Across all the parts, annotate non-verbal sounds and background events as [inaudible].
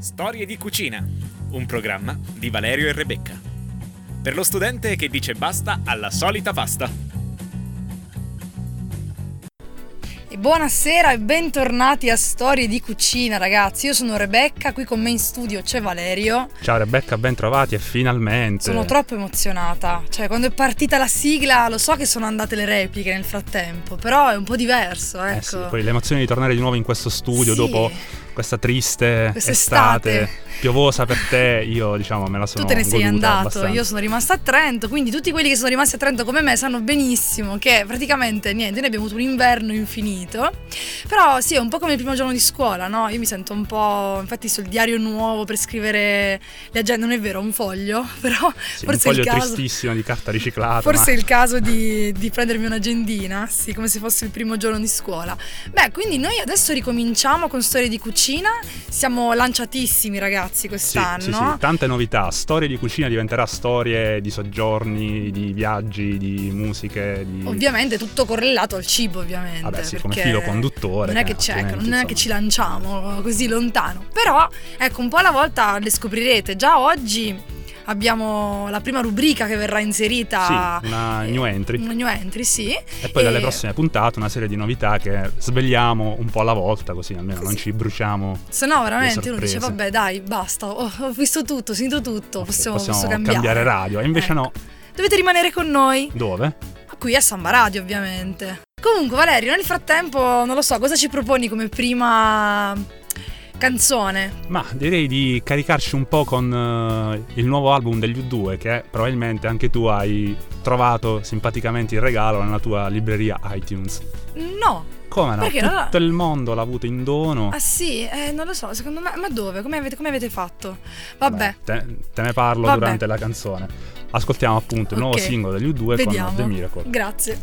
Storie di cucina, un programma di Valerio e Rebecca. Per lo studente che dice basta alla solita pasta. E buonasera e bentornati a Storie di Cucina, ragazzi. Io sono Rebecca, qui con me in studio c'è Valerio. Ciao Rebecca, ben trovati e finalmente. Sono troppo emozionata. Cioè, quando è partita la sigla, lo so che sono andate le repliche nel frattempo, però è un po' diverso, ecco. Eh sì, poi l'emozione di tornare di nuovo in questo studio Sì. dopo questa triste Quest'estate. estate piovosa per te, io diciamo me la sono Tu te ne sei andato, abbastanza. io sono rimasta a Trento, quindi tutti quelli che sono rimasti a Trento come me sanno benissimo che praticamente niente, noi abbiamo avuto un inverno infinito, però sì, è un po' come il primo giorno di scuola, no? Io mi sento un po', infatti sul diario nuovo per scrivere le agende, non è vero, un foglio, [laughs] però Sì, un forse è foglio il caso... tristissimo di carta riciclata. Forse è ma- il caso di, di prendermi un'agendina, sì, come se fosse il primo giorno di scuola. Beh, quindi noi adesso ricominciamo con storie di cucina. Siamo lanciatissimi, ragazzi, Sì, quest'anno. sì, sì, tante novità. Storie di cucina diventerà storie di soggiorni, di viaggi, di musiche, di... Ovviamente tutto correlato al cibo, ovviamente. Vabbè, sì, come filo conduttore, Non è che c'è, non è che insomma. ci lanciamo così lontano. Però, ecco, un po' alla volta le scoprirete. Già oggi abbiamo la prima rubrica che verrà inserita. Sì, una eh, new entry. Una new entry, sì. E poi E- dalle prossime puntate una serie di novità che svegliamo un po' alla volta, così almeno Così. non ci bruciamo. Se no, veramente uno dice: Vabbè, dai, basta, ho, ho visto tutto, ho sentito tutto. Possiamo, Possiamo posso cambiare. radio. E invece Ecco. no. Dovete rimanere con noi. Dove? Qui a Samba Radio, ovviamente. Comunque, Valerio, nel frattempo, non lo so, cosa ci proponi come prima canzone? Ma direi di caricarci un po' con eh, il nuovo album degli U2 che probabilmente anche tu hai trovato simpaticamente in regalo nella tua libreria iTunes. No. Come no? Perché? Tutto il mondo l'ha avuto in dono. Ah sì, eh, non lo so, secondo me. Ma dove? Come avete, come avete fatto? Vabbè. Te, te ne parlo Vabbè. durante la canzone. Ascoltiamo appunto il nuovo singolo degli U2 Vediamo. con The Miracle. Grazie.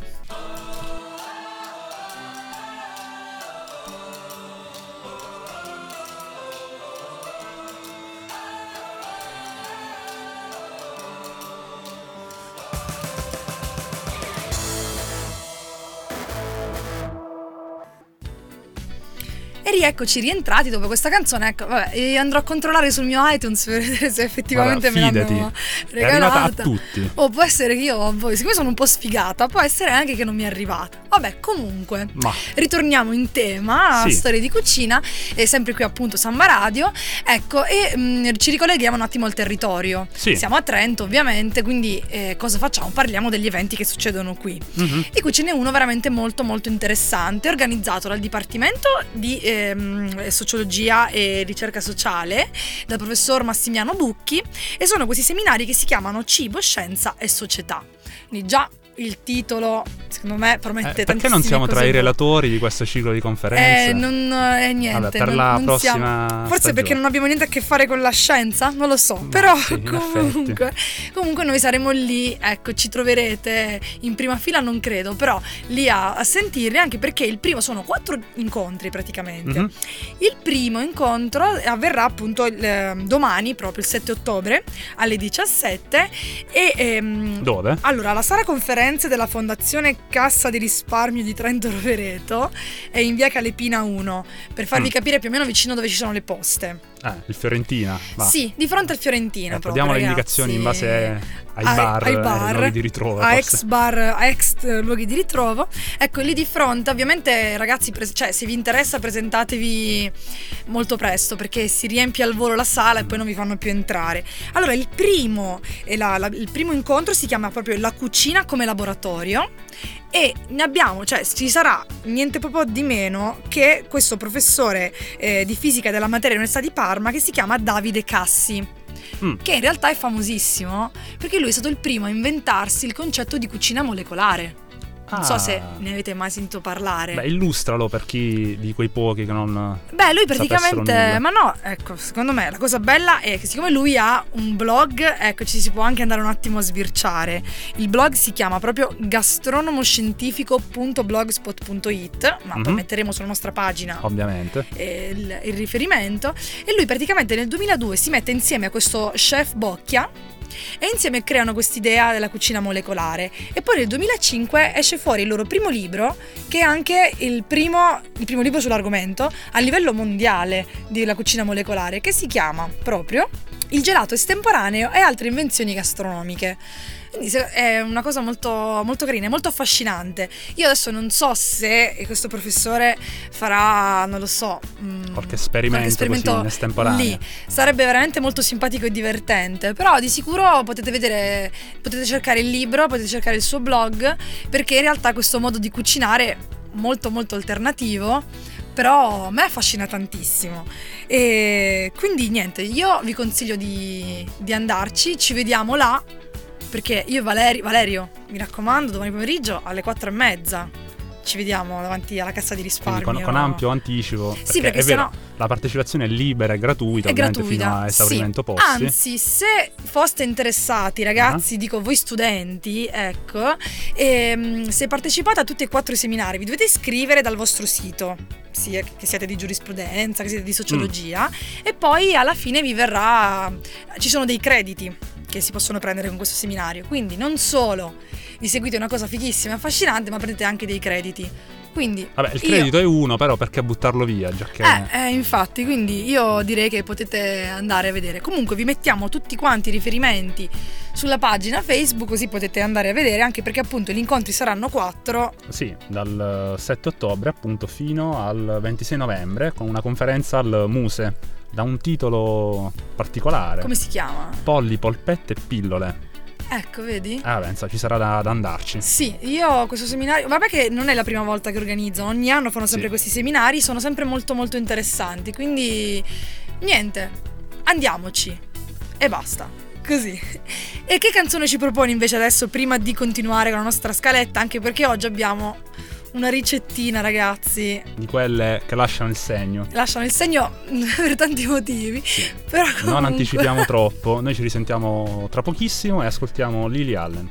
E rieccoci rientrati dopo questa canzone. Ecco, vabbè, andrò a controllare sul mio iTunes per vedere se effettivamente Guarda, me l'hanno È arrivata a regalata. tutti. O può essere che io, poi, siccome sono un po' sfigata, può essere anche che non mi è arrivata. Vabbè, comunque, Ma ritorniamo in tema, Sì. storie di cucina, e sempre qui appunto Samba Radio. Ecco, e mm, ci ricolleghiamo un attimo al territorio. Sì. Siamo a Trento, ovviamente, quindi eh, cosa facciamo? Parliamo degli eventi che succedono qui. mhm. Di cui ce n'è uno veramente molto molto interessante, organizzato dal Dipartimento di ehm, Sociologia e Ricerca Sociale, dal professor Massimiano Bucchi, e sono questi seminari che si chiamano Cibo, Scienza e Società. Quindi già il titolo, secondo me, promette Eh, perché non siamo tra cose i buone. relatori di questo ciclo di conferenze? Eh, non è niente. Vabbè, per non- la non prossima siamo- Forse stagione. perché non abbiamo niente a che fare con la scienza, non lo so. Ma Però sì, comunque, comunque noi saremo lì, ecco, ci troverete in prima fila, non credo, però lì a, a sentirli, anche perché il primo sono quattro incontri praticamente. Mhm. Il primo incontro avverrà appunto eh, domani, proprio il 7 ottobre, alle 17 e... ehm, Dove? allora, la sala conferenze della Fondazione Cassa di Risparmio di Trento Rovereto è in via Calepina 1, per farvi Mm. capire più o meno vicino dove ci sono le poste. Eh, il Fiorentina. Va. Sì, di fronte al Fiorentina. Ecco, proprio, diamo le indicazioni in base ai Ai- bar, ai ai bar, luoghi di ritrovo. a forse. ex bar, a ex eh, luoghi di ritrovo. Ecco, lì di fronte, ovviamente, ragazzi, pres- cioè, se vi interessa, presentatevi molto presto perché si riempie al volo la sala e poi non vi fanno più entrare. Allora, il primo, la- la- il primo incontro si chiama proprio La cucina come laboratorio. E ne abbiamo, cioè ci sarà niente proprio di meno che questo professore eh, di fisica della materia dell'Università di Parma che si chiama Davide Cassi Mm. che in realtà è famosissimo perché lui è stato il primo a inventarsi il concetto di cucina molecolare. Non so Ah. se ne avete mai sentito parlare. Beh, illustralo per chi di quei pochi che non. Beh, lui praticamente, ma no, ecco, secondo me la cosa bella è che siccome lui ha un blog, ecco, ci si può anche andare un attimo a sbirciare. Il blog si chiama proprio gastronomoscientifico.blogspot.it, ma poi Mhm. metteremo sulla nostra pagina Ovviamente. eh, il, il riferimento. E lui praticamente nel 2002 si mette insieme a questo chef Bocchia e insieme creano quest'idea della cucina molecolare. E poi nel 2005 esce fuori il loro primo libro, che è anche il primo, il primo libro sull'argomento a livello mondiale della cucina molecolare, che si chiama proprio Il gelato estemporaneo e altre invenzioni gastronomiche. Quindi è una cosa molto, molto carina, è molto affascinante. Io adesso non so se questo professore farà, non lo so, mm, qualche esperimento, qualche esperimento così in estemporanea. Lì. Sarebbe veramente molto simpatico e divertente. Però di sicuro potete vedere, potete cercare il libro, potete cercare il suo blog, perché in realtà questo modo di cucinare molto molto alternativo però a me affascina tantissimo e quindi niente io vi consiglio di, di andarci ci vediamo là perché io e Valerio, Valerio, mi raccomando, domani pomeriggio alle quattro e mezza ci vediamo davanti alla cassa di risparmio. Con, con, ampio anticipo. Perché sì, perché è vero, no, la partecipazione è libera e gratuita, è gratuita, fino a esaurimento sì. posti. Anzi, se foste interessati, ragazzi, uh-huh. dico voi studenti, ecco, ehm, se partecipate a tutti e quattro i seminari, vi dovete iscrivere dal vostro sito sia che siete di giurisprudenza, che siete di sociologia, mm. e poi alla fine vi verrà. ci sono dei crediti che si possono prendere con questo seminario. Quindi non solo vi seguite una cosa fighissima e affascinante, ma prendete anche dei crediti. Quindi Vabbè, il credito io... è uno, però perché buttarlo via? Già che... eh, eh, infatti, quindi io direi che potete andare a vedere. Comunque vi mettiamo tutti quanti i riferimenti sulla pagina Facebook, così potete andare a vedere, anche perché appunto gli incontri saranno quattro. Sì, dal 7 ottobre appunto fino al 26 novembre, con una conferenza al Muse da un titolo particolare. Come si chiama? Polli, polpette e pillole. Ecco, vedi? Ah, pensa, ci sarà da, da, andarci. Sì, io questo seminario, vabbè che non è la prima volta che organizzo, ogni anno fanno sempre sì. questi seminari, sono sempre molto molto interessanti, quindi niente, andiamoci e basta. Così. E che canzone ci proponi invece adesso prima di continuare con la nostra scaletta? Anche perché oggi abbiamo una ricettina, ragazzi. Di quelle che lasciano il segno. Lasciano il segno [laughs] per tanti motivi. Sì. Però comunque... Non anticipiamo [laughs] troppo. Noi ci risentiamo tra pochissimo e ascoltiamo Lily Allen.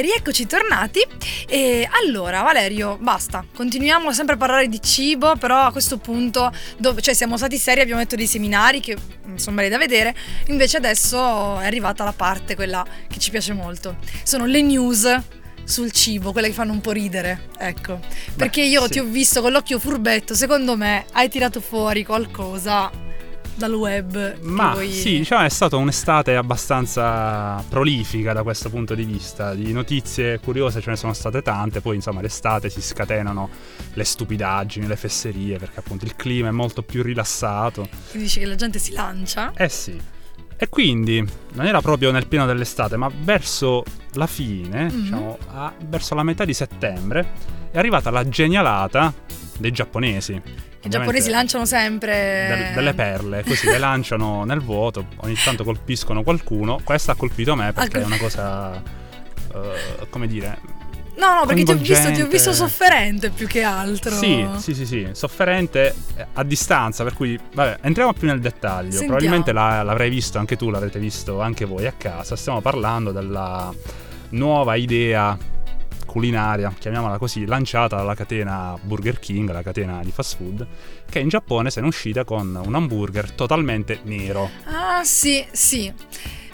E rieccoci tornati. E allora, Valerio, basta. Continuiamo sempre a parlare di cibo, però a questo punto, dove, cioè siamo stati seri, abbiamo detto dei seminari che mm, sono belli da vedere. Invece adesso è arrivata la parte, quella che ci piace molto. Sono le news sul cibo, quelle che fanno un po' ridere, ecco. Perché io sì. ti ho visto con l'occhio furbetto, secondo me hai tirato fuori qualcosa dal web. Ma voi... sì, diciamo è stata un'estate abbastanza prolifica da questo punto di vista. Di notizie curiose ce ne sono state tante, poi insomma l'estate si scatenano le stupidaggini, le fesserie, perché appunto il clima è molto più rilassato. Quindi dici che la gente si lancia? Eh sì. E quindi non era proprio nel pieno dell'estate, ma verso la fine, mm-hmm. diciamo, a, verso la metà di settembre, è arrivata la genialata dei giapponesi i giapponesi lanciano sempre delle, delle perle, così le lanciano [laughs] nel vuoto, ogni tanto colpiscono qualcuno. Questa ha colpito me perché Al... è una cosa, uh, come dire, No, no, perché ti ho, visto, ti ho, visto, sofferente più che altro. Sì, sì, sì, sì, sofferente eh, a distanza, per cui, vabbè, entriamo più nel dettaglio. Sentiamo. Probabilmente la, l'avrai visto anche tu, l'avrete visto anche voi a casa. Stiamo parlando della nuova idea culinaria, chiamiamola così, lanciata dalla catena Burger King, la catena di fast food, che in Giappone se ne è uscita con un hamburger totalmente nero. Ah sì, sì.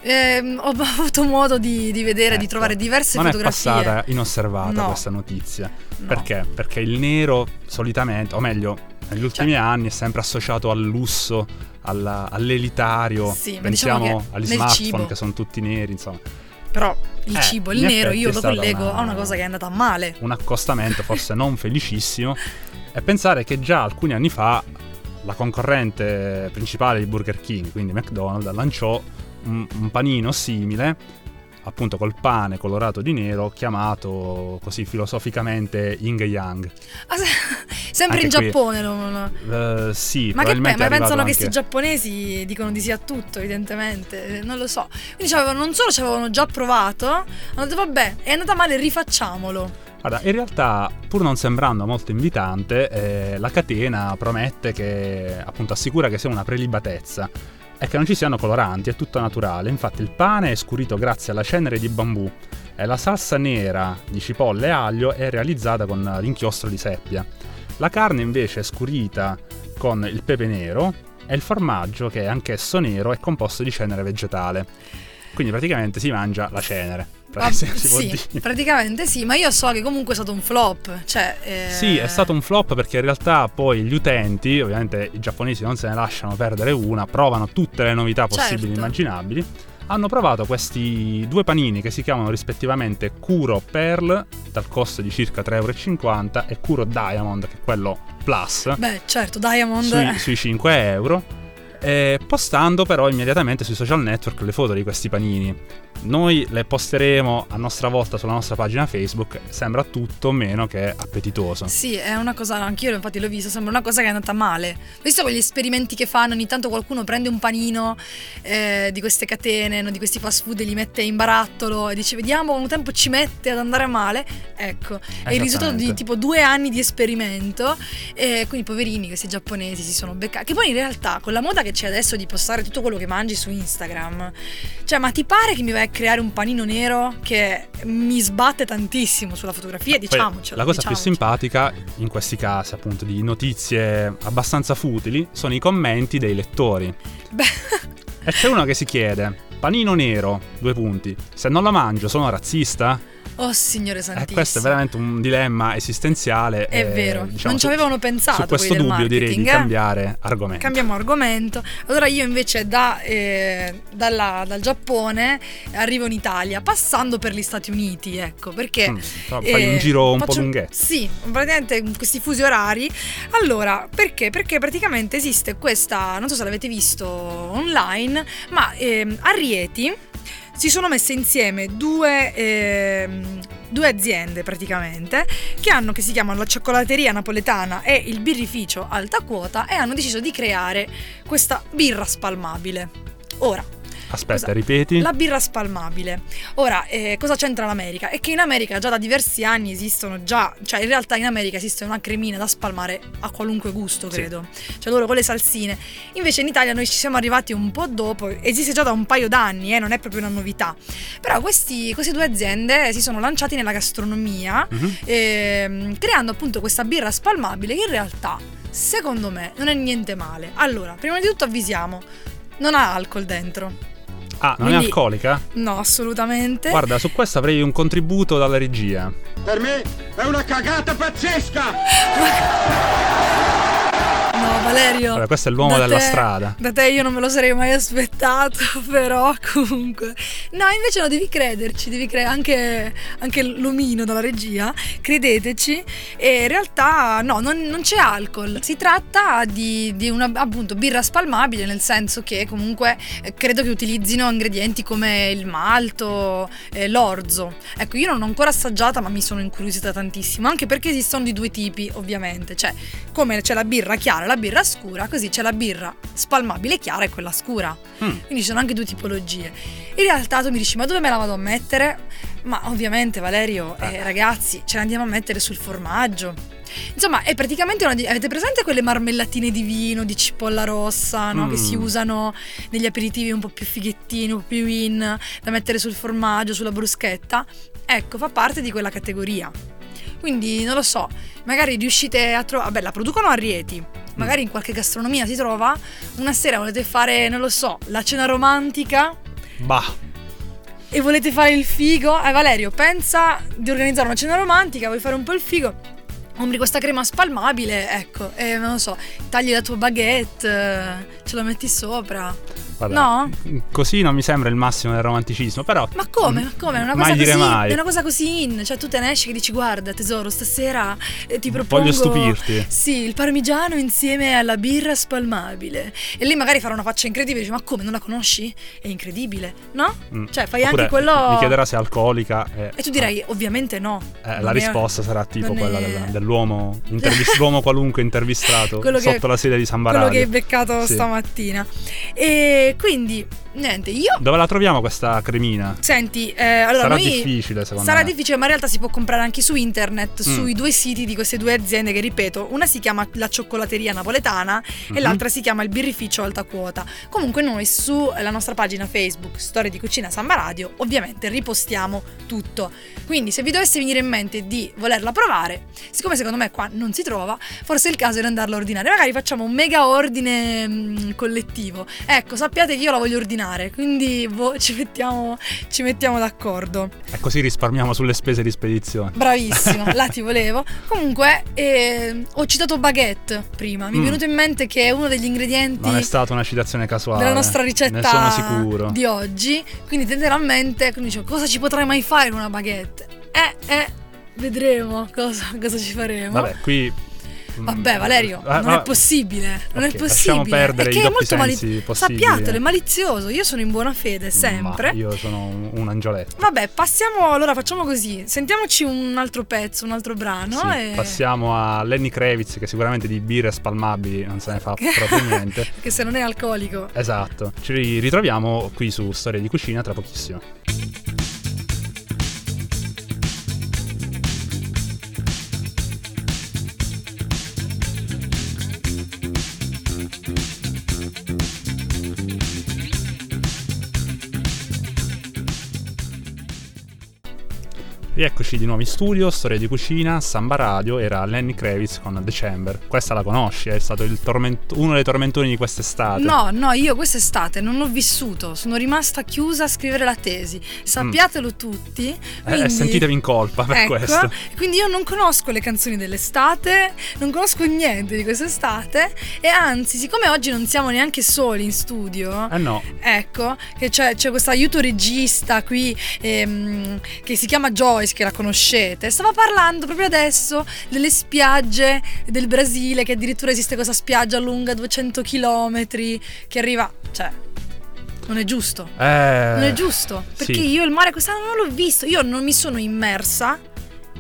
Eh, ho [laughs] avuto modo di, di vedere, ecco, di trovare diverse non fotografie. Non è passata inosservata no. questa notizia. No. Perché? Perché il nero solitamente, o meglio, negli ultimi cioè, anni è sempre associato al lusso, alla, all'elitario. Sì, Pensiamo diciamo agli smartphone cibo. che sono tutti neri, insomma. Però il eh, cibo, il nero, io lo collego una, a una cosa che è andata male. Un accostamento forse non felicissimo. E pensare che già alcuni anni fa la concorrente principale di Burger King, quindi McDonald's, lanciò un, un panino simile appunto col pane colorato di nero chiamato così filosoficamente Ying Yang. Ah, sempre anche in Giappone lo, lo... Uh, sì, ma che ma pensano anche... che questi giapponesi dicono di sì a tutto, evidentemente, non lo so. Quindi non solo ci avevano già provato, hanno detto vabbè, è andata male, rifacciamolo. Guarda, in realtà, pur non sembrando molto invitante, eh, la catena promette che appunto assicura che sia una prelibatezza e che non ci siano coloranti, è tutto naturale. Infatti il pane è scurito grazie alla cenere di bambù e la salsa nera di cipolle e aglio è realizzata con l'inchiostro di seppia. La carne invece è scurita con il pepe nero e il formaggio, che è anch'esso nero, è composto di cenere vegetale. Quindi praticamente si mangia la cenere. Ah, sì, praticamente sì, ma io so che comunque è stato un flop. Cioè, eh... Sì, è stato un flop perché in realtà poi gli utenti, ovviamente i giapponesi non se ne lasciano perdere una, provano tutte le novità possibili e certo. immaginabili hanno provato questi due panini che si chiamano rispettivamente Kuro Pearl dal costo di circa 3,50 euro e Kuro Diamond che è quello plus. Beh certo, Diamond. Sui, sui 5 euro. Eh, postando però immediatamente sui social network le foto di questi panini noi le posteremo a nostra volta sulla nostra pagina Facebook. Sembra tutto meno che appetitoso. Sì, è una cosa, anch'io infatti l'ho visto, sembra una cosa che è andata male. Visto quegli esperimenti che fanno, ogni tanto qualcuno prende un panino eh, di queste catene, no, di questi fast food e li mette in barattolo e dice vediamo quanto tempo ci mette ad andare male. Ecco, è il risultato di tipo due anni di esperimento. E quindi poverini, questi giapponesi si sono beccati. Che poi in realtà con la moda che c'è adesso di postare tutto quello che mangi su Instagram, cioè ma ti pare che mi vai creare un panino nero che mi sbatte tantissimo sulla fotografia, diciamocelo. La cosa diciamocelo. più simpatica in questi casi, appunto, di notizie abbastanza futili, sono i commenti dei lettori. Beh. E c'è uno che si chiede: panino nero, due punti. Se non lo mangio, sono razzista? Oh Signore Santissimo. Eh, questo è veramente un dilemma esistenziale. È e, vero, diciamo, non ci avevano pensato. Su questo dubbio direi di eh? cambiare argomento. Cambiamo argomento. Allora io invece da, eh, dalla, dal Giappone arrivo in Italia, passando per gli Stati Uniti, ecco, perché... Mm, fai un giro un po' lunghetto. Sì, praticamente questi fusi orari. Allora, perché? Perché praticamente esiste questa, non so se l'avete visto online, ma eh, a Rieti si sono messe insieme due, eh, due aziende praticamente che, hanno, che si chiamano la cioccolateria napoletana e il birrificio alta quota e hanno deciso di creare questa birra spalmabile. Ora, Aspetta, cosa? ripeti. La birra spalmabile. Ora, eh, cosa c'entra l'America? È che in America già da diversi anni esistono già, cioè in realtà in America esiste una cremina da spalmare a qualunque gusto, credo. Sì. Cioè loro con le salsine. Invece in Italia noi ci siamo arrivati un po' dopo, esiste già da un paio d'anni, eh, non è proprio una novità. Però questi, queste due aziende si sono lanciati nella gastronomia, uh-huh. eh, creando appunto questa birra spalmabile che in realtà, secondo me, non è niente male. Allora, prima di tutto avvisiamo, non ha alcol dentro. Ah, non Quindi, è alcolica? No, assolutamente. Guarda, su questo avrei un contributo dalla regia. Per me è una cagata pazzesca! [laughs] [laughs] Valerio. Vabbè, questo è l'uomo della te, strada. Da te io non me lo sarei mai aspettato, [laughs] però comunque. No, invece no, devi crederci, devi credere anche, anche l'omino dalla regia, credeteci. E in realtà no, non, non c'è alcol. Si tratta di, di, una appunto birra spalmabile, nel senso che comunque eh, credo che utilizzino ingredienti come il malto, eh, l'orzo. Ecco, io non l'ho ancora assaggiata, ma mi sono incuriosita tantissimo, anche perché esistono di due tipi, ovviamente. Cioè, come c'è la birra chiara la birra scura, così c'è la birra spalmabile chiara e quella scura. Mm. Quindi ci sono anche due tipologie. In realtà tu mi dici, ma dove me la vado a mettere? Ma ovviamente Valerio, eh, ragazzi, ce la andiamo a mettere sul formaggio. Insomma, è praticamente una. Avete presente quelle marmellatine di vino, di cipolla rossa, no? mm. Che si mm. usano negli aperitivi un po' più fighettini, un po' più in, da mettere sul formaggio, sulla bruschetta? Ecco, fa parte di quella categoria. Quindi non lo so, magari riuscite a trovare. Vabbè, la producono a Rieti magari in qualche gastronomia si trova, una sera volete fare, non lo so, la cena romantica. Bah. E volete fare il figo? Eh Valerio, pensa di organizzare una cena romantica, vuoi fare un po' il figo? compri questa crema spalmabile, ecco, e non lo so, tagli la tua baguette, ce la metti sopra. Guarda, no? Così non mi sembra il massimo del romanticismo, però. Ma come? Ma come? È una cosa, così, è una cosa così in. Cioè, tu te ne esci e dici: Guarda, tesoro, stasera eh, ti propongo. Voglio stupirti. Sì, il parmigiano insieme alla birra spalmabile. E lì magari farà una faccia incredibile. Dici: Ma come? Non la conosci? È incredibile, no? Mm. Cioè, fai Oppure anche quello. Mi chiederà se è alcolica. E, e tu dirai: Ovviamente no. Eh, la risposta è... sarà tipo quella è... [laughs] dell'uomo, intervist... [laughs] l'uomo qualunque intervistato sotto che... la sedia di San Baraglio. Quello che hai beccato sì. stamattina. E quindi niente, io... Dove la troviamo questa cremina? Senti, eh, allora sarà noi... difficile secondo sarà me. Sarà difficile, ma in realtà si può comprare anche su internet, Mm. sui due siti di queste due aziende che ripeto, una si chiama la cioccolateria napoletana Mhm. e l'altra si chiama il birrificio alta quota. Comunque noi sulla nostra pagina Facebook Storia di Cucina Samba Radio ovviamente ripostiamo tutto. Quindi se vi dovesse venire in mente di volerla provare, siccome secondo me qua non si trova, forse è il caso di andarla a ordinare. Magari facciamo un mega ordine mm, collettivo. Ecco, sappiate che io la voglio ordinare, quindi boh, ci, mettiamo, ci mettiamo d'accordo. E così risparmiamo sulle spese di spedizione. Bravissimo, [laughs] là ti volevo. Comunque, eh, ho citato baguette prima. Mi è Mm. venuto in mente che è uno degli ingredienti Non è stata una citazione casuale. della nostra ricetta di oggi. Quindi tenderamente, quindi dicevo, cosa ci potrai mai fare con una baguette? Eh, eh, vedremo cosa, cosa ci faremo. Vabbè, qui. Vabbè, Valerio, Ah, non ma- è possibile. Non Ok, è possibile. perdere è che è molto mali- sensi possibili. Sappiatelo, è malizioso. Io sono in buona fede, sempre. Ma io sono un, un angioletto. Vabbè, passiamo. Allora facciamo così. Sentiamoci un altro pezzo, un altro brano. Sì, e... Passiamo a Lenny Kravitz, che sicuramente di birre spalmabili non se ne fa proprio niente. [laughs] Che se non è alcolico. Esatto. Ci ritroviamo qui su Storia di Cucina tra pochissimo. Rieccoci di nuovo in studio, Storia di Cucina, Samba Radio, era Lenny Kravitz con December. Questa la conosci, è stato torment- uno dei tormentoni di quest'estate. No, no, io quest'estate non ho vissuto, sono rimasta chiusa a scrivere la tesi. Sappiatelo tutti. Eh, Quindi... sentitevi in colpa per ecco, questo. Quindi io non conosco le canzoni dell'estate, non conosco niente di quest'estate e anzi, siccome oggi non siamo neanche soli in studio, Eh no, Ecco, che c'è, c'è questo aiuto regista qui ehm, che si chiama Joyce, che la conoscete. Stava parlando proprio adesso delle spiagge del Brasile, che addirittura esiste questa spiaggia lunga 200 km che arriva... Cioè, non è giusto. eh, Non è giusto. Perché sì. io il mare quest'anno non l'ho visto. Io non mi sono immersa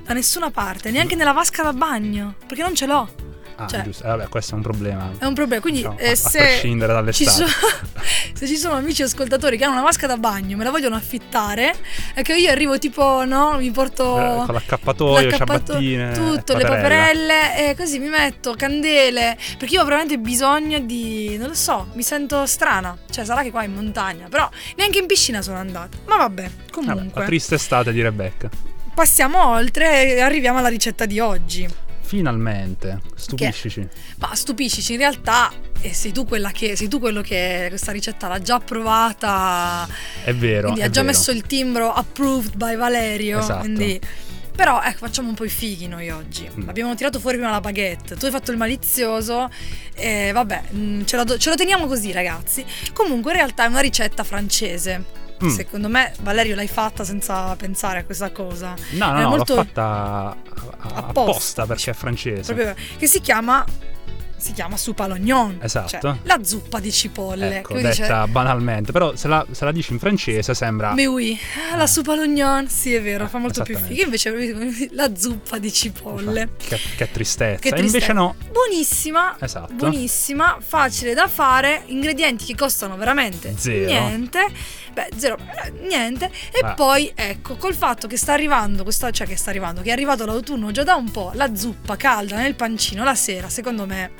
da nessuna parte, neanche nella vasca da bagno, perché non ce l'ho. Ah, cioè- giusto. Eh, vabbè, questo è un problema. È un problema. Quindi, Diciamo, eh, a, a se prescindere ci dall'estate. sono, [laughs] se ci sono amici ascoltatori che hanno una vasca da bagno, me la vogliono affittare, è che io arrivo tipo, no, mi porto Eh, con l'accappatoio, l'accappato- ciabattine, tutto, le paperelle, e così mi metto candele, perché io ho veramente bisogno di, non lo so, mi sento strana. Cioè, sarà che qua in montagna, però neanche in piscina sono andata. Ma vabbè, Vabbè, comunque. la triste estate di Rebecca. Passiamo oltre e arriviamo alla ricetta di oggi. Finalmente, stupiscici. Ma stupiscici, in realtà eh, sei tu quella che sei tu quello che questa ricetta l'ha già provata. È vero. quindi è ha già vero. messo il timbro approved by Valerio. Esatto. Quindi però ecco, facciamo un po' i fighi noi oggi. Mm. Abbiamo tirato fuori prima la baguette, tu hai fatto il malizioso. E vabbè, mm, ce, la do- ce lo teniamo così, ragazzi. Comunque, in realtà è una ricetta francese. Mm. Secondo me, Valerio l'hai fatta senza pensare a questa cosa. No, no, è no, molto- l'ho fatta Apposta. apposta perché è francese. Proprio, che si chiama si chiama soupe à l'oignon Esatto. cioè la zuppa di cipolle Ecco, Come dice- detta banalmente, però se la, se la dici in francese sembra... Mais oui, ah, la soupe à l'oignon, sì è vero, Ah, fa molto più figo. Invece [laughs] la zuppa di cipolle. Che, che tristezza. Che E Invece tristezza. no. Buonissima, Esatto. buonissima, facile da fare, ingredienti che costano veramente Zero. niente. Beh, zero, eh, niente. E Ah. poi, ecco, col fatto che sta arrivando, questa, cioè che sta arrivando, che è arrivato l'autunno già da un po', la zuppa calda nel pancino la sera, secondo me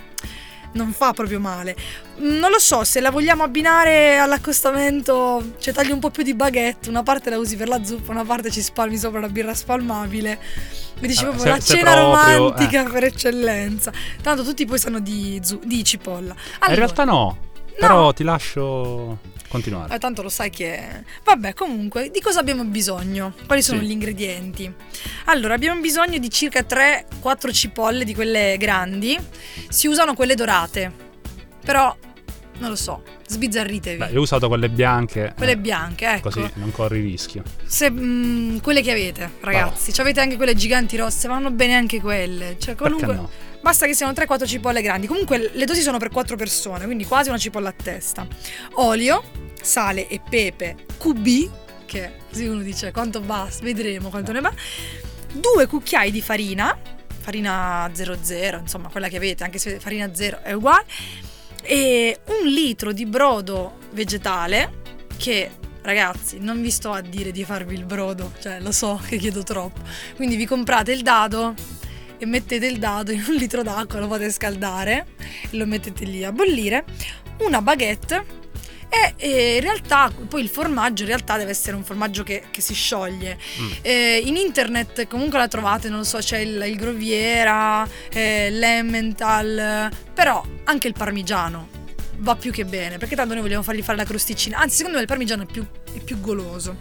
non fa proprio male. Mm, Non lo so, se la vogliamo abbinare all'accostamento, cioè tagli un po' più di baguette, una parte la usi per la zuppa, una parte ci spalmi sopra la birra spalmabile. Mi dici Ah, proprio la cena proprio, romantica eh. per eccellenza. Tanto tutti poi sanno di, di cipolla. In Allora, realtà no. Però ti lascio continuare. eh, tanto lo sai che... Vabbè, comunque, di cosa abbiamo bisogno? Quali sono Sì. gli ingredienti? Allora, abbiamo bisogno di circa 3-4 cipolle di quelle grandi. Si usano quelle dorate. Però, non lo so, sbizzarritevi. Beh, io ho usato quelle bianche. Quelle eh, bianche, ecco. Così non corri rischio. Se, mm, quelle che avete, ragazzi. Ci avete anche quelle giganti rosse, vanno bene anche quelle. Cioè, Perché comunque... no? Basta che siano 3-4 cipolle grandi. Comunque le dosi sono per 4 persone, quindi quasi una cipolla a testa. Olio, sale e pepe QB, che così uno dice quanto basta, vedremo quanto ne va. Due cucchiai di farina, farina 00, insomma quella che avete, anche se farina 0 è uguale. E un litro di brodo vegetale, che ragazzi, non vi sto a dire di farvi il brodo, cioè lo so che chiedo troppo. Quindi vi comprate il dado e mettete il dado in un [laughs] litro d'acqua, lo fate scaldare e lo mettete lì a bollire. Una baguette e, e, in realtà poi il formaggio in realtà deve essere un formaggio che, che si scioglie mm. eh, in internet comunque la trovate non lo so c'è il, il groviera eh, l'emmental però anche il parmigiano va più che bene perché tanto noi vogliamo fargli fare la crosticina anzi secondo me il parmigiano è più, è più goloso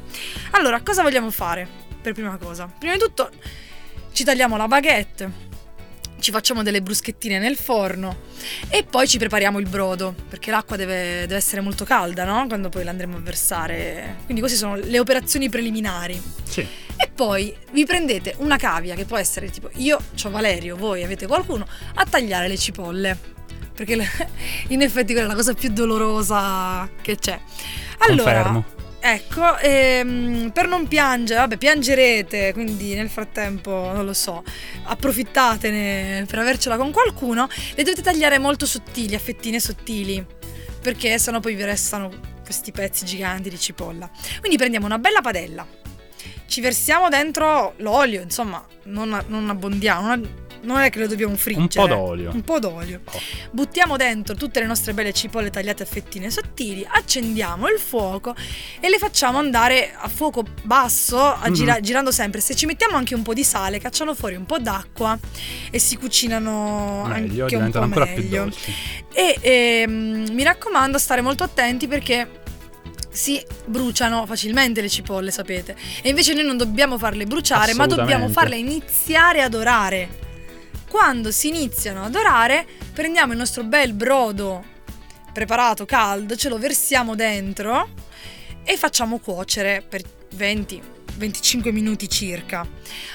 allora cosa vogliamo fare per prima cosa prima di tutto ci tagliamo la baguette ci facciamo delle bruschettine nel forno e poi ci prepariamo il brodo, perché l'acqua deve, deve essere molto calda, no? Quando poi l'andremo a versare. Quindi queste sono le operazioni preliminari. Sì. E poi vi prendete una cavia, che può essere tipo io ho Valerio, voi avete qualcuno, a tagliare le cipolle. Perché [laughs] in effetti quella è la cosa più dolorosa che c'è. Allora, Confermo. Ecco, ehm, per non piangere, vabbè, piangerete, quindi nel frattempo, non lo so, approfittatene per avercela con qualcuno, le dovete tagliare molto sottili, a fettine sottili, perché sennò poi vi restano questi pezzi giganti di cipolla. Quindi prendiamo una bella padella, ci versiamo dentro l'olio, insomma, non, non abbondiamo, non non è che lo dobbiamo friggere. Un po' d'olio. Un po' d'olio. Oh. Buttiamo dentro tutte le nostre belle cipolle tagliate a fettine sottili, accendiamo il fuoco e le facciamo andare a fuoco basso, a gira- mm-hmm. girando sempre. Se ci mettiamo anche un po' di sale, cacciano fuori un po' d'acqua e si cucinano meglio, anche un po' ancora meglio. più dolci. E ehm, mi raccomando, stare molto attenti perché si bruciano facilmente le cipolle, sapete. E invece noi non dobbiamo farle bruciare, ma dobbiamo farle iniziare ad orare. Quando si iniziano ad orare, prendiamo il nostro bel brodo preparato caldo, ce lo versiamo dentro e facciamo cuocere per 20-25 minuti circa.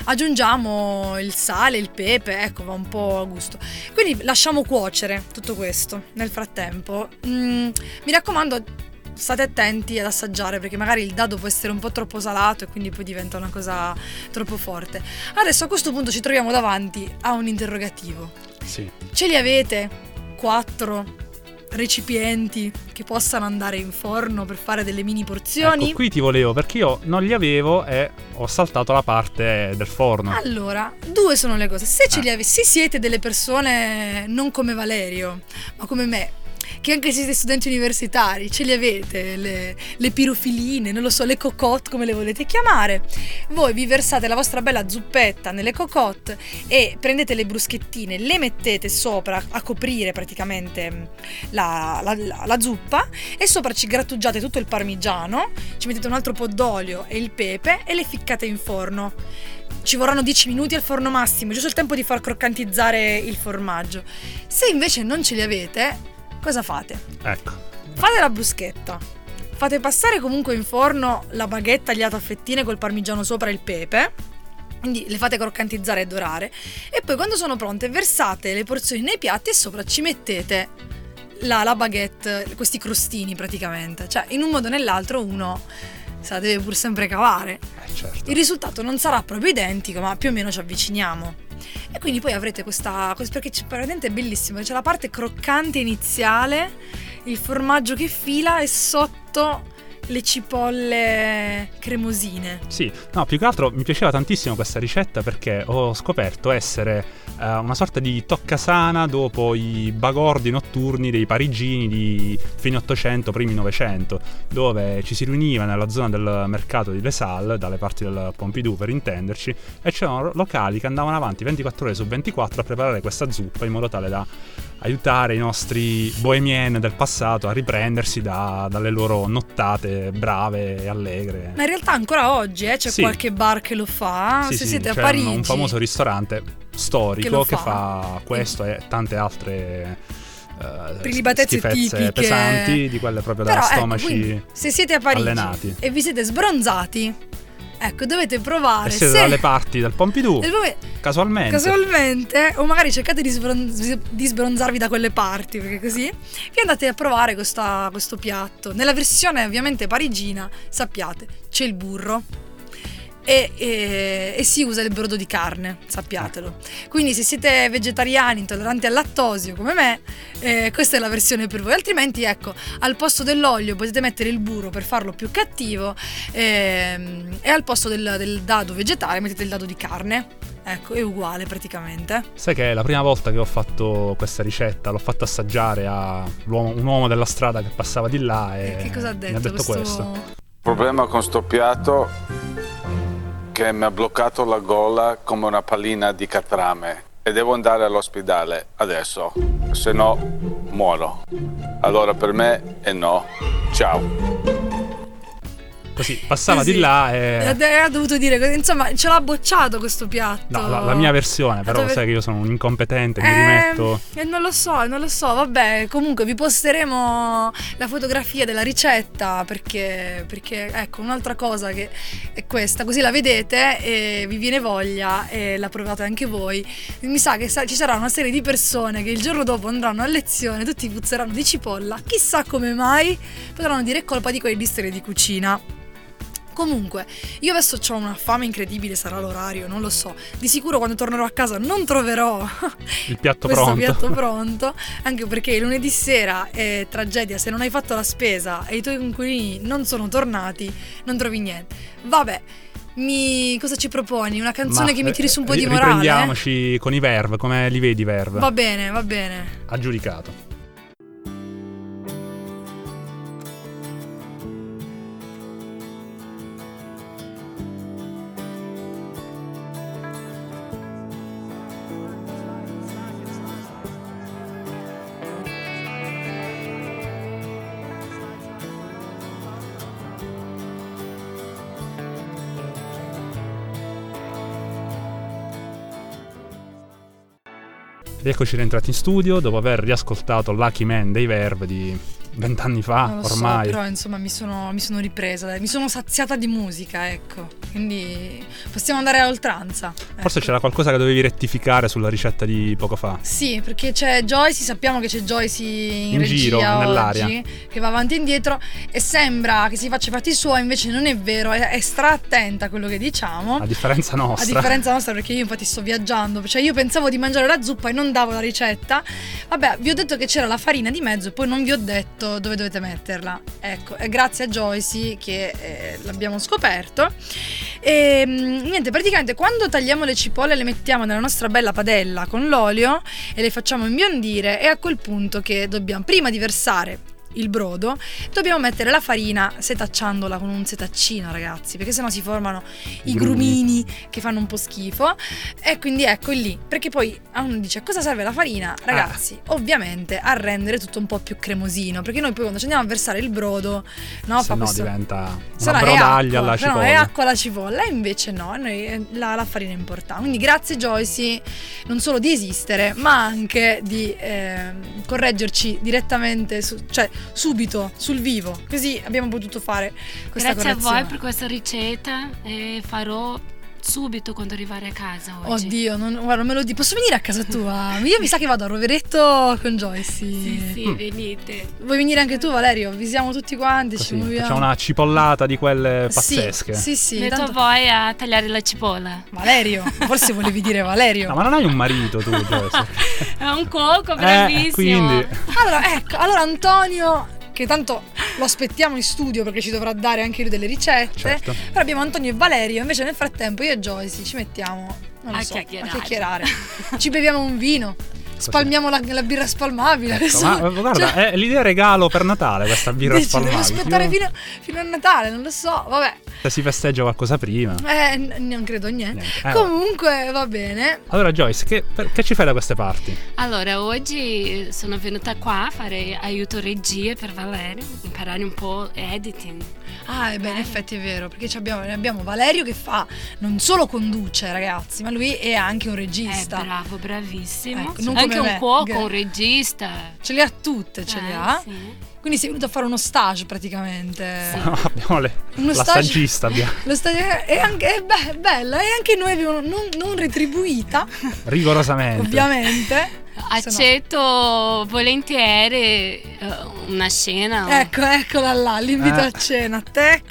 Aggiungiamo il sale, il pepe, ecco, va un po' a gusto. Quindi lasciamo cuocere tutto questo nel frattempo. Mm, mi raccomando, state attenti ad assaggiare perché magari il dado può essere un po' troppo salato e quindi poi diventa una cosa troppo forte. Adesso a questo punto ci troviamo davanti a un interrogativo. Sì. Ce li avete? Quattro recipienti che possano andare in forno per fare delle mini porzioni. Ecco, qui ti volevo perché io non li avevo e ho saltato la parte del forno. Allora, due sono le cose. Se ce li avete, se siete delle persone non come Valerio, ma come me, che anche se siete studenti universitari ce li avete, le, le pirofiline, non lo so, le cocotte come le volete chiamare, voi vi versate la vostra bella zuppetta nelle cocotte e prendete le bruschettine, le mettete sopra a coprire praticamente mm, la, la, la, la zuppa e sopra ci grattugiate tutto il parmigiano, ci mettete un altro po' d'olio e il pepe e le ficcate in forno ci vorranno 10 minuti al forno massimo, giusto il tempo di far croccantizzare il formaggio. Se invece non ce li avete, cosa fate? Ecco. Fate la bruschetta. Fate passare comunque in forno la baguette tagliata a fettine col parmigiano sopra e il pepe. Quindi le fate croccantizzare e dorare. E poi quando sono pronte versate le porzioni nei piatti e sopra ci mettete la, la baguette, questi crostini praticamente. Cioè in un modo o nell'altro uno se la deve pur sempre cavare. Eh, certo. Il risultato non sarà proprio identico, ma più o meno ci avviciniamo. E quindi poi avrete questa. perché c'è veramente è bellissimo. C'è la parte croccante iniziale, il formaggio che fila e sotto le cipolle cremosine. Sì, no, più che altro mi piaceva tantissimo questa ricetta perché ho scoperto essere uh, una sorta di toccasana dopo i bagordi notturni dei parigini di fine 800, primi 900, dove ci si riuniva nella zona del mercato di Les Salles, dalle parti del Pompidou per intenderci, e c'erano locali che andavano avanti 24 ore su 24 a preparare questa zuppa in modo tale da aiutare i nostri bohemien del passato a riprendersi da, dalle loro nottate brave e allegre. Ma in realtà ancora oggi eh, c'è sì. qualche bar che lo fa. Sì, Se sì, siete a Parigi. Un, un famoso ristorante storico che, che fa. fa. questo e tante altre uh, prelibatezze tipiche pesanti di quelle proprio Però, da ecco, stomaci ecco, se siete a Parigi allenati. e vi siete sbronzati Ecco, dovete provare. Se... dalle parti del Pompidou. Dove... Casualmente. Casualmente, o magari cercate di, sbron... di, sbronzarvi da quelle parti, perché così vi andate a provare questa, questo piatto. Nella versione ovviamente parigina, sappiate, c'è il burro. E, e, e, si usa il brodo di carne, sappiatelo. Quindi se siete vegetariani, intolleranti al lattosio come me, eh, questa è la versione per voi. Altrimenti, ecco, al posto dell'olio potete mettere il burro per farlo più cattivo ehm, e al posto del, del dado vegetale mettete il dado di carne. Ecco, è uguale praticamente. Sai che la prima volta che ho fatto questa ricetta l'ho fatta assaggiare a un uomo della strada che passava di là e, e che cosa ha detto, mi ha detto questo... questo. Il problema con sto piatto che mi ha bloccato la gola come una pallina di catrame e devo andare all'ospedale adesso, se no muoro. Allora per me è no. Ciao. Così passava Così. di là e. Ha dovuto dire, insomma, ce l'ha bocciato questo piatto. No, la, la mia versione, però dove... sai che io sono un incompetente, eh, mi rimetto. E non lo so, non lo so. Vabbè, comunque vi posteremo la fotografia della ricetta perché, perché ecco, un'altra cosa che è questa, così la vedete e vi viene voglia e la provate anche voi. Mi sa che sa- ci sarà una serie di persone che il giorno dopo andranno a lezione, tutti puzzeranno di cipolla, chissà come mai potranno dire colpa di quei distri di cucina. Comunque, io adesso ho una fame incredibile, sarà l'orario, non lo so. Di sicuro quando tornerò a casa non troverò il piatto questo pronto. piatto pronto, anche perché lunedì sera è tragedia, se non hai fatto la spesa e i tuoi conquilini non sono tornati, non trovi niente. Vabbè, mi... cosa ci proponi? Una canzone Ma, che mi tiri su un po' di morale? Riprendiamoci con i verb, come li vedi i verb? Va bene, va bene. Aggiudicato. Rieccoci rientrati in studio dopo aver riascoltato Lucky Man dei Verve di vent'anni fa ormai. So, però insomma mi sono, mi sono ripresa, dai. mi sono saziata di musica, ecco. Quindi possiamo andare a oltranza. Forse ecco. c'era qualcosa che dovevi rettificare sulla ricetta di poco fa. Sì, perché c'è Joyce, sappiamo che c'è Joyce in, in giro, oggi, nell'aria. Che va avanti e indietro e sembra che si faccia fatti suoi, invece non è vero, è, è stra attenta a quello che diciamo. A differenza nostra. A differenza nostra perché io infatti sto viaggiando, cioè io pensavo di mangiare la zuppa e non davo la ricetta. Vabbè, vi ho detto che c'era la farina di mezzo e poi non vi ho detto dove dovete metterla. Ecco, è grazie a Joyce che eh, l'abbiamo scoperto. E ehm, niente, praticamente quando tagliamo le cipolle le mettiamo nella nostra bella padella con l'olio e le facciamo imbiondire è a quel punto che dobbiamo prima di versare il brodo, dobbiamo mettere la farina setacciandola con un setaccino, ragazzi, perché sennò si formano i grumini che fanno un po' schifo. E quindi ecco lì, perché poi uno dice a cosa serve la farina? Ragazzi, ah. ovviamente a rendere tutto un po' più cremosino, perché noi poi quando ci andiamo a versare il brodo, no, Se fa no questo... diventa una brodaglia alla cipolla. No, è acqua alla cipolla, e invece no, noi, eh, la, la, farina è importante. Quindi grazie Joyce non solo di esistere, ma anche di eh, correggerci direttamente, su, cioè subito, sul vivo. Così abbiamo potuto fare questa Grazie correzione. a voi per questa ricetta e farò subito quando arrivare a casa oggi. Oddio, non, guarda, me lo dico. Posso venire a casa tua? Io mi sa che vado a Roveretto con Joyce. Sì, sì, mm. venite. Vuoi venire anche tu, Valerio? Visiamo tutti quanti, Così, ci muoviamo. Facciamo una cipollata di quelle pazzesche. Sì, sì. sì Metto tanto... voi a tagliare la cipolla. Valerio, forse volevi dire Valerio. No, ma non hai un marito tu, [laughs] Joyce. È un cuoco, bravissimo. Eh, quindi... Allora, ecco, allora Antonio che tanto lo aspettiamo in studio perché ci dovrà dare anche lui delle ricette. Certo. Però abbiamo Antonio e Valerio, invece nel frattempo io e Joyce ci mettiamo a, so, chiacchierare. a chiacchierare. ci beviamo un vino spalmiamo la, la, birra spalmabile. Ecco, ma, guarda, cioè, è l'idea regalo per Natale questa birra spalmabile. Devo aspettare fino, fino, a Natale, non lo so, vabbè. Se si festeggia qualcosa prima. Eh, n- non credo niente. niente. Eh, Comunque va bene. Allora Joyce, che, per, che, ci fai da queste parti? Allora, oggi sono venuta qua a fare aiuto regie per Valerio, imparare un po' editing. Ah, beh, in effetti è vero, perché abbiamo, abbiamo, Valerio che fa, non solo conduce ragazzi, ma lui è anche un regista. È bravo, bravissimo. Ecco, anche un cuoco, un regista. Ce le ha tutte, ce eh, le ha. Sì. Quindi sei venuto a fare uno stage praticamente. [laughs] No, abbiamo le, uno la stage, stagista. Abbiamo. [laughs] Lo stage è anche è be- bella e anche noi abbiamo non, non retribuita. Rigorosamente. Ovviamente. Accetto no. volentieri uh, una cena. Ecco, eccola là, l'invito eh. a cena. Tec.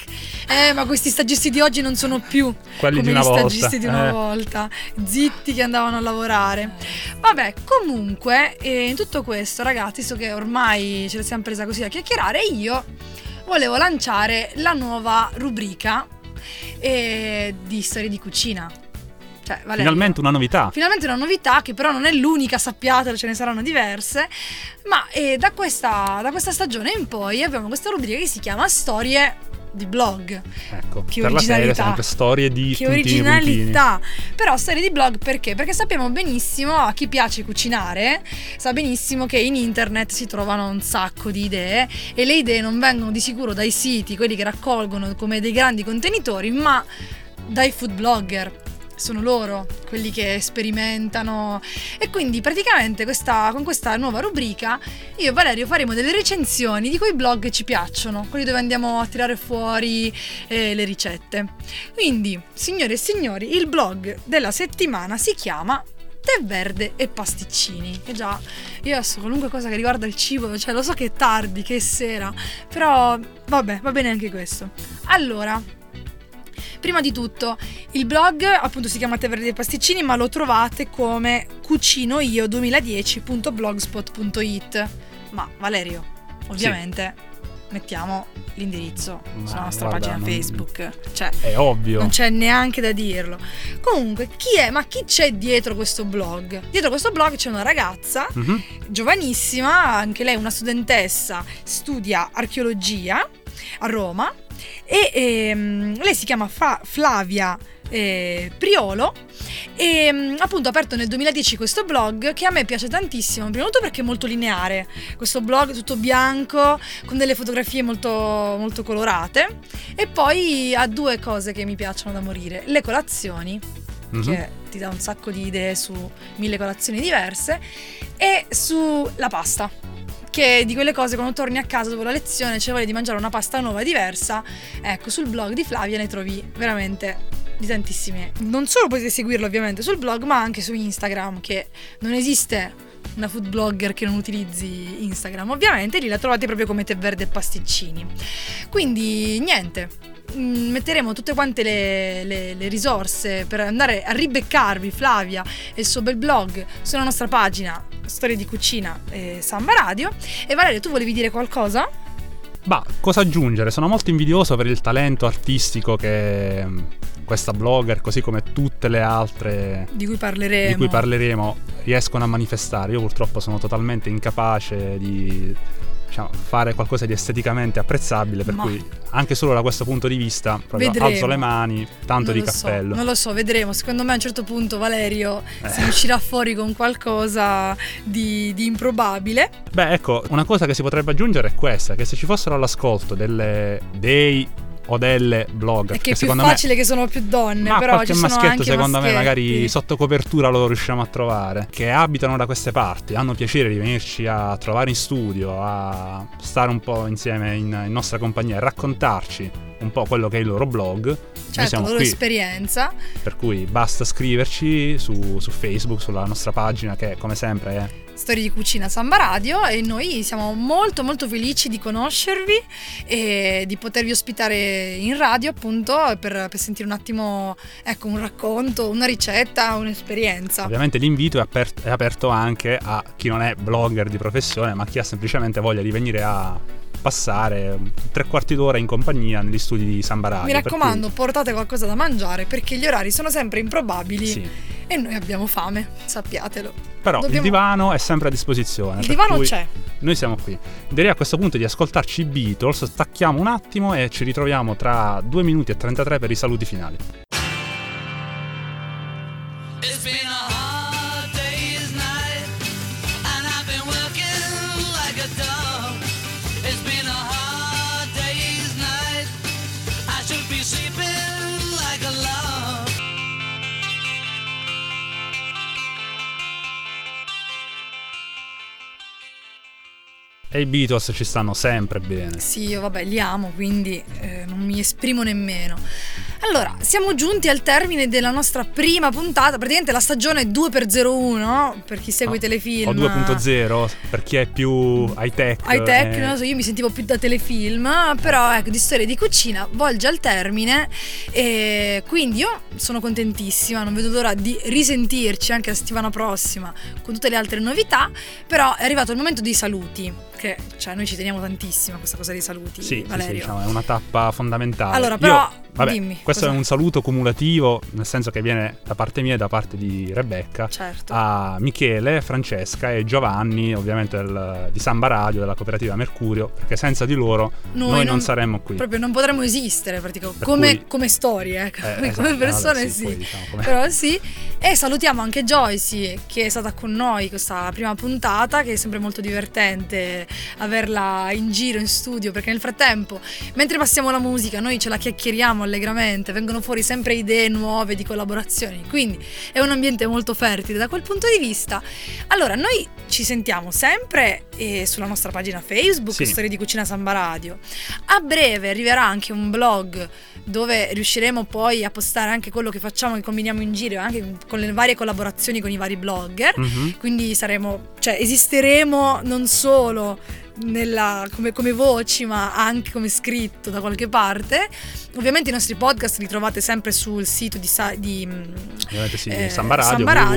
Eh, ma questi stagisti di oggi non sono più Quelli come gli stagisti di una eh. volta, zitti che andavano a lavorare. Vabbè, comunque, eh, in tutto questo, ragazzi, so che ormai ce la siamo presa così a chiacchierare, io volevo lanciare la nuova rubrica eh, di storie di cucina. Cioè, Valerio, Finalmente una novità. Finalmente una novità che però non è l'unica, sappiatelo, ce ne saranno diverse. Ma eh, da, questa, da questa stagione in poi abbiamo questa rubrica che si chiama Storie di blog. Ecco, che per originalità. la serie sempre storie di Che puntini, originalità. puntini. Però storie di blog perché? Perché sappiamo benissimo a chi piace cucinare, sa benissimo che in internet si trovano un sacco di idee e le idee non vengono di sicuro dai siti, quelli che raccolgono come dei grandi contenitori, ma dai food blogger sono loro quelli che sperimentano e quindi praticamente questa, con questa nuova rubrica io e Valerio faremo delle recensioni di quei blog che ci piacciono, quelli dove andiamo a tirare fuori eh, le ricette. Quindi, signore e signori, il blog della settimana si chiama tè verde e pasticcini. E già, io adesso qualunque cosa che riguarda il cibo, cioè lo so che è tardi, che è sera, però vabbè, va bene anche questo. Allora, Prima di tutto, il blog appunto si chiama Tè Verde e Pasticcini, ma lo trovate come cucinoio2010.blogspot.it. Ma Valerio, ovviamente sì. mettiamo l'indirizzo ma sulla nostra guarda, pagina non... Facebook. Cioè, è ovvio. Non c'è neanche da dirlo. Comunque, chi è? Ma chi c'è dietro questo blog? Dietro questo blog c'è una ragazza mm-hmm. giovanissima, anche lei una studentessa, studia archeologia a Roma e ehm, lei si chiama Fa- Flavia eh, Priolo. E ehm, appunto ha aperto nel 2010 questo blog che a me piace tantissimo prima di tutto perché è molto lineare. Questo blog tutto bianco con delle fotografie molto, molto colorate. E poi ha due cose che mi piacciono da morire. Le colazioni mm-hmm. che ti dà un sacco di idee su mille colazioni diverse e sulla pasta che di quelle cose quando torni a casa dopo la lezione c'è voglia di mangiare una pasta nuova diversa, ecco sul blog di Flavia ne trovi veramente di tantissime. Non solo potete seguirlo ovviamente sul blog, ma anche su Instagram, che non esiste una food blogger che non utilizzi Instagram, ovviamente lì la trovate proprio come tè verde e pasticcini. Quindi niente, metteremo tutte quante le, le, le, risorse per andare a ribeccarvi Flavia e il suo bel blog sulla nostra pagina Storie di Cucina e Samba Radio. E Valerio, tu volevi dire qualcosa? Bah, cosa aggiungere? Sono molto invidioso per il talento artistico che mm, questa blogger, così come tutte le altre di cui parleremo, di cui parleremo riescono a manifestare. Io purtroppo sono totalmente incapace di diciamo, fare qualcosa di esteticamente apprezzabile, per Ma... cui anche solo da questo punto di vista proprio alzo le mani, tanto non di cappello. So, non lo so, vedremo. Secondo me a un certo punto Valerio eh. si uscirà fuori con qualcosa di, di, improbabile. Beh, ecco, una cosa che si potrebbe aggiungere è questa, che se ci fossero all'ascolto delle, dei o delle blogger. È che è più facile me, che sono più donne, ma però qualche ci maschietto sono anche secondo maschietti. me magari sotto copertura lo riusciamo a trovare, che abitano da queste parti, hanno piacere di venirci a trovare in studio, a stare un po' insieme in, in nostra compagnia e raccontarci un po' quello che è il loro blog. Certo, la loro qui, esperienza. Per cui basta scriverci su, su Facebook, sulla nostra pagina che come sempre è Storie di Cucina Samba Radio e noi siamo molto molto felici di conoscervi e di potervi ospitare in radio appunto per, per sentire un attimo ecco, un racconto, una ricetta, un'esperienza. Ovviamente l'invito è aperto, è aperto anche a chi non è blogger di professione ma chi ha semplicemente voglia di venire a passare tre quarti d'ora in compagnia negli studi di Samba Radio. Mi raccomando, cui... portate qualcosa da mangiare perché gli orari sono sempre improbabili sì. E noi abbiamo fame, sappiatelo. Però Dobbiamo... il divano è sempre a disposizione. Il divano c'è. Noi siamo qui. Direi a questo punto di ascoltarci i Beatles, stacchiamo un attimo e ci ritroviamo tra 2 minuti e 33 per i saluti finali. I Beatles ci stanno sempre bene. Sì, io vabbè, li amo, quindi eh, non mi esprimo nemmeno. Allora, siamo giunti al termine della nostra prima puntata, praticamente la stagione 2x01, per chi segue i telefilm. O 2.0, per chi è più high tech. High tech, eh. non so, io mi sentivo più da telefilm, però ecco, di storie di cucina volge al termine e quindi io sono contentissima, non vedo l'ora di risentirci anche la settimana prossima con tutte le altre novità, però è arrivato il momento dei saluti, che cioè, noi ci teniamo tantissimo a questa cosa dei saluti, Sì, sì, Valerio. sì, diciamo, è una tappa fondamentale. Allora, però, Io, vabbè, dimmi, questo cosa- è un saluto cumulativo, nel senso che viene da parte mia e da parte di Rebecca Certo. a Michele, Francesca e Giovanni, ovviamente del- di Samba Radio, della cooperativa Mercurio, perché senza di loro noi, non, saremmo qui. Proprio non potremmo esistere praticamente come, cui- come storie, ecco. Eh, come, esatto, come persone vabbè, sì. poi diciamo come- Però sì. E salutiamo anche Joyce che è stata con noi questa prima puntata, che è sempre molto divertente averla in giro in studio, perché nel frattempo, mentre passiamo la musica, noi ce la chiacchieriamo allegramente, vengono fuori sempre idee nuove di collaborazioni, quindi è un ambiente molto fertile da quel punto di vista. Allora, noi ci sentiamo sempre eh, sulla nostra pagina Facebook, Sì. Storie di Cucina Samba Radio. A breve arriverà anche un blog dove riusciremo poi a postare anche quello che facciamo, che combiniamo in giro, anche con le varie collaborazioni con i vari blogger. Mhm. Quindi saremo, cioè esisteremo non solo nella- come, come voci, ma anche come scritto da qualche parte. Ovviamente i nostri podcast li trovate sempre sul sito di, Sa- di, mm, Ovviamente sì, eh, Samba Radio, Samba Radio.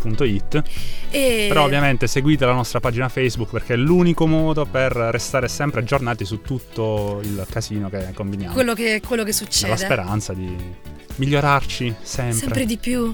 www.sambaradio.it. e Però ovviamente seguite la nostra pagina Facebook perché è l'unico modo per restare sempre aggiornati su tutto il casino che combiniamo. quello che, quello che succede. speranza di migliorarci sempre. Sempre di più.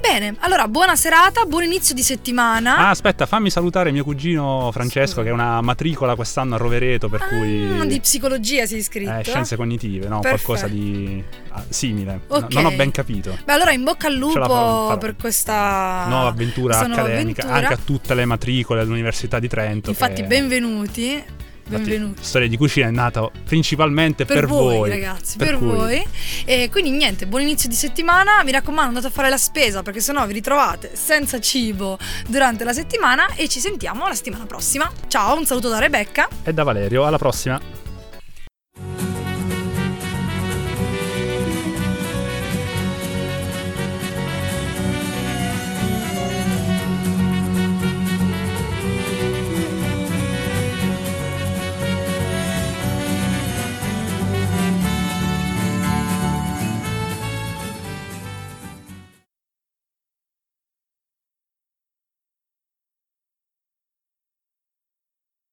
Bene, allora buona serata, buon inizio di settimana. Ah, aspetta, fammi salutare mio cugino Francesco Scusa. che è una matricola quest'anno a Rovereto, per Ah, cui di psicologia sei iscritto. eh, scienze cognitive, no? Perfetto. Qualcosa di ah, simile. No, Ok. non ho ben capito. Beh, allora in bocca al lupo farò, farò. per questa Nuova avventura questa nuova accademica, avventura. anche a tutte le matricole dell'Università di Trento. Infatti, che- benvenuti. Benvenuti. Storia di cucina è nata principalmente per, Per, voi, ragazzi, per, cui- voi. E quindi niente, buon inizio di settimana. Mi raccomando, andate a fare la spesa perché sennò vi ritrovate senza cibo durante la settimana e ci sentiamo la settimana prossima. Ciao, un saluto da Rebecca. E da Valerio, alla prossima.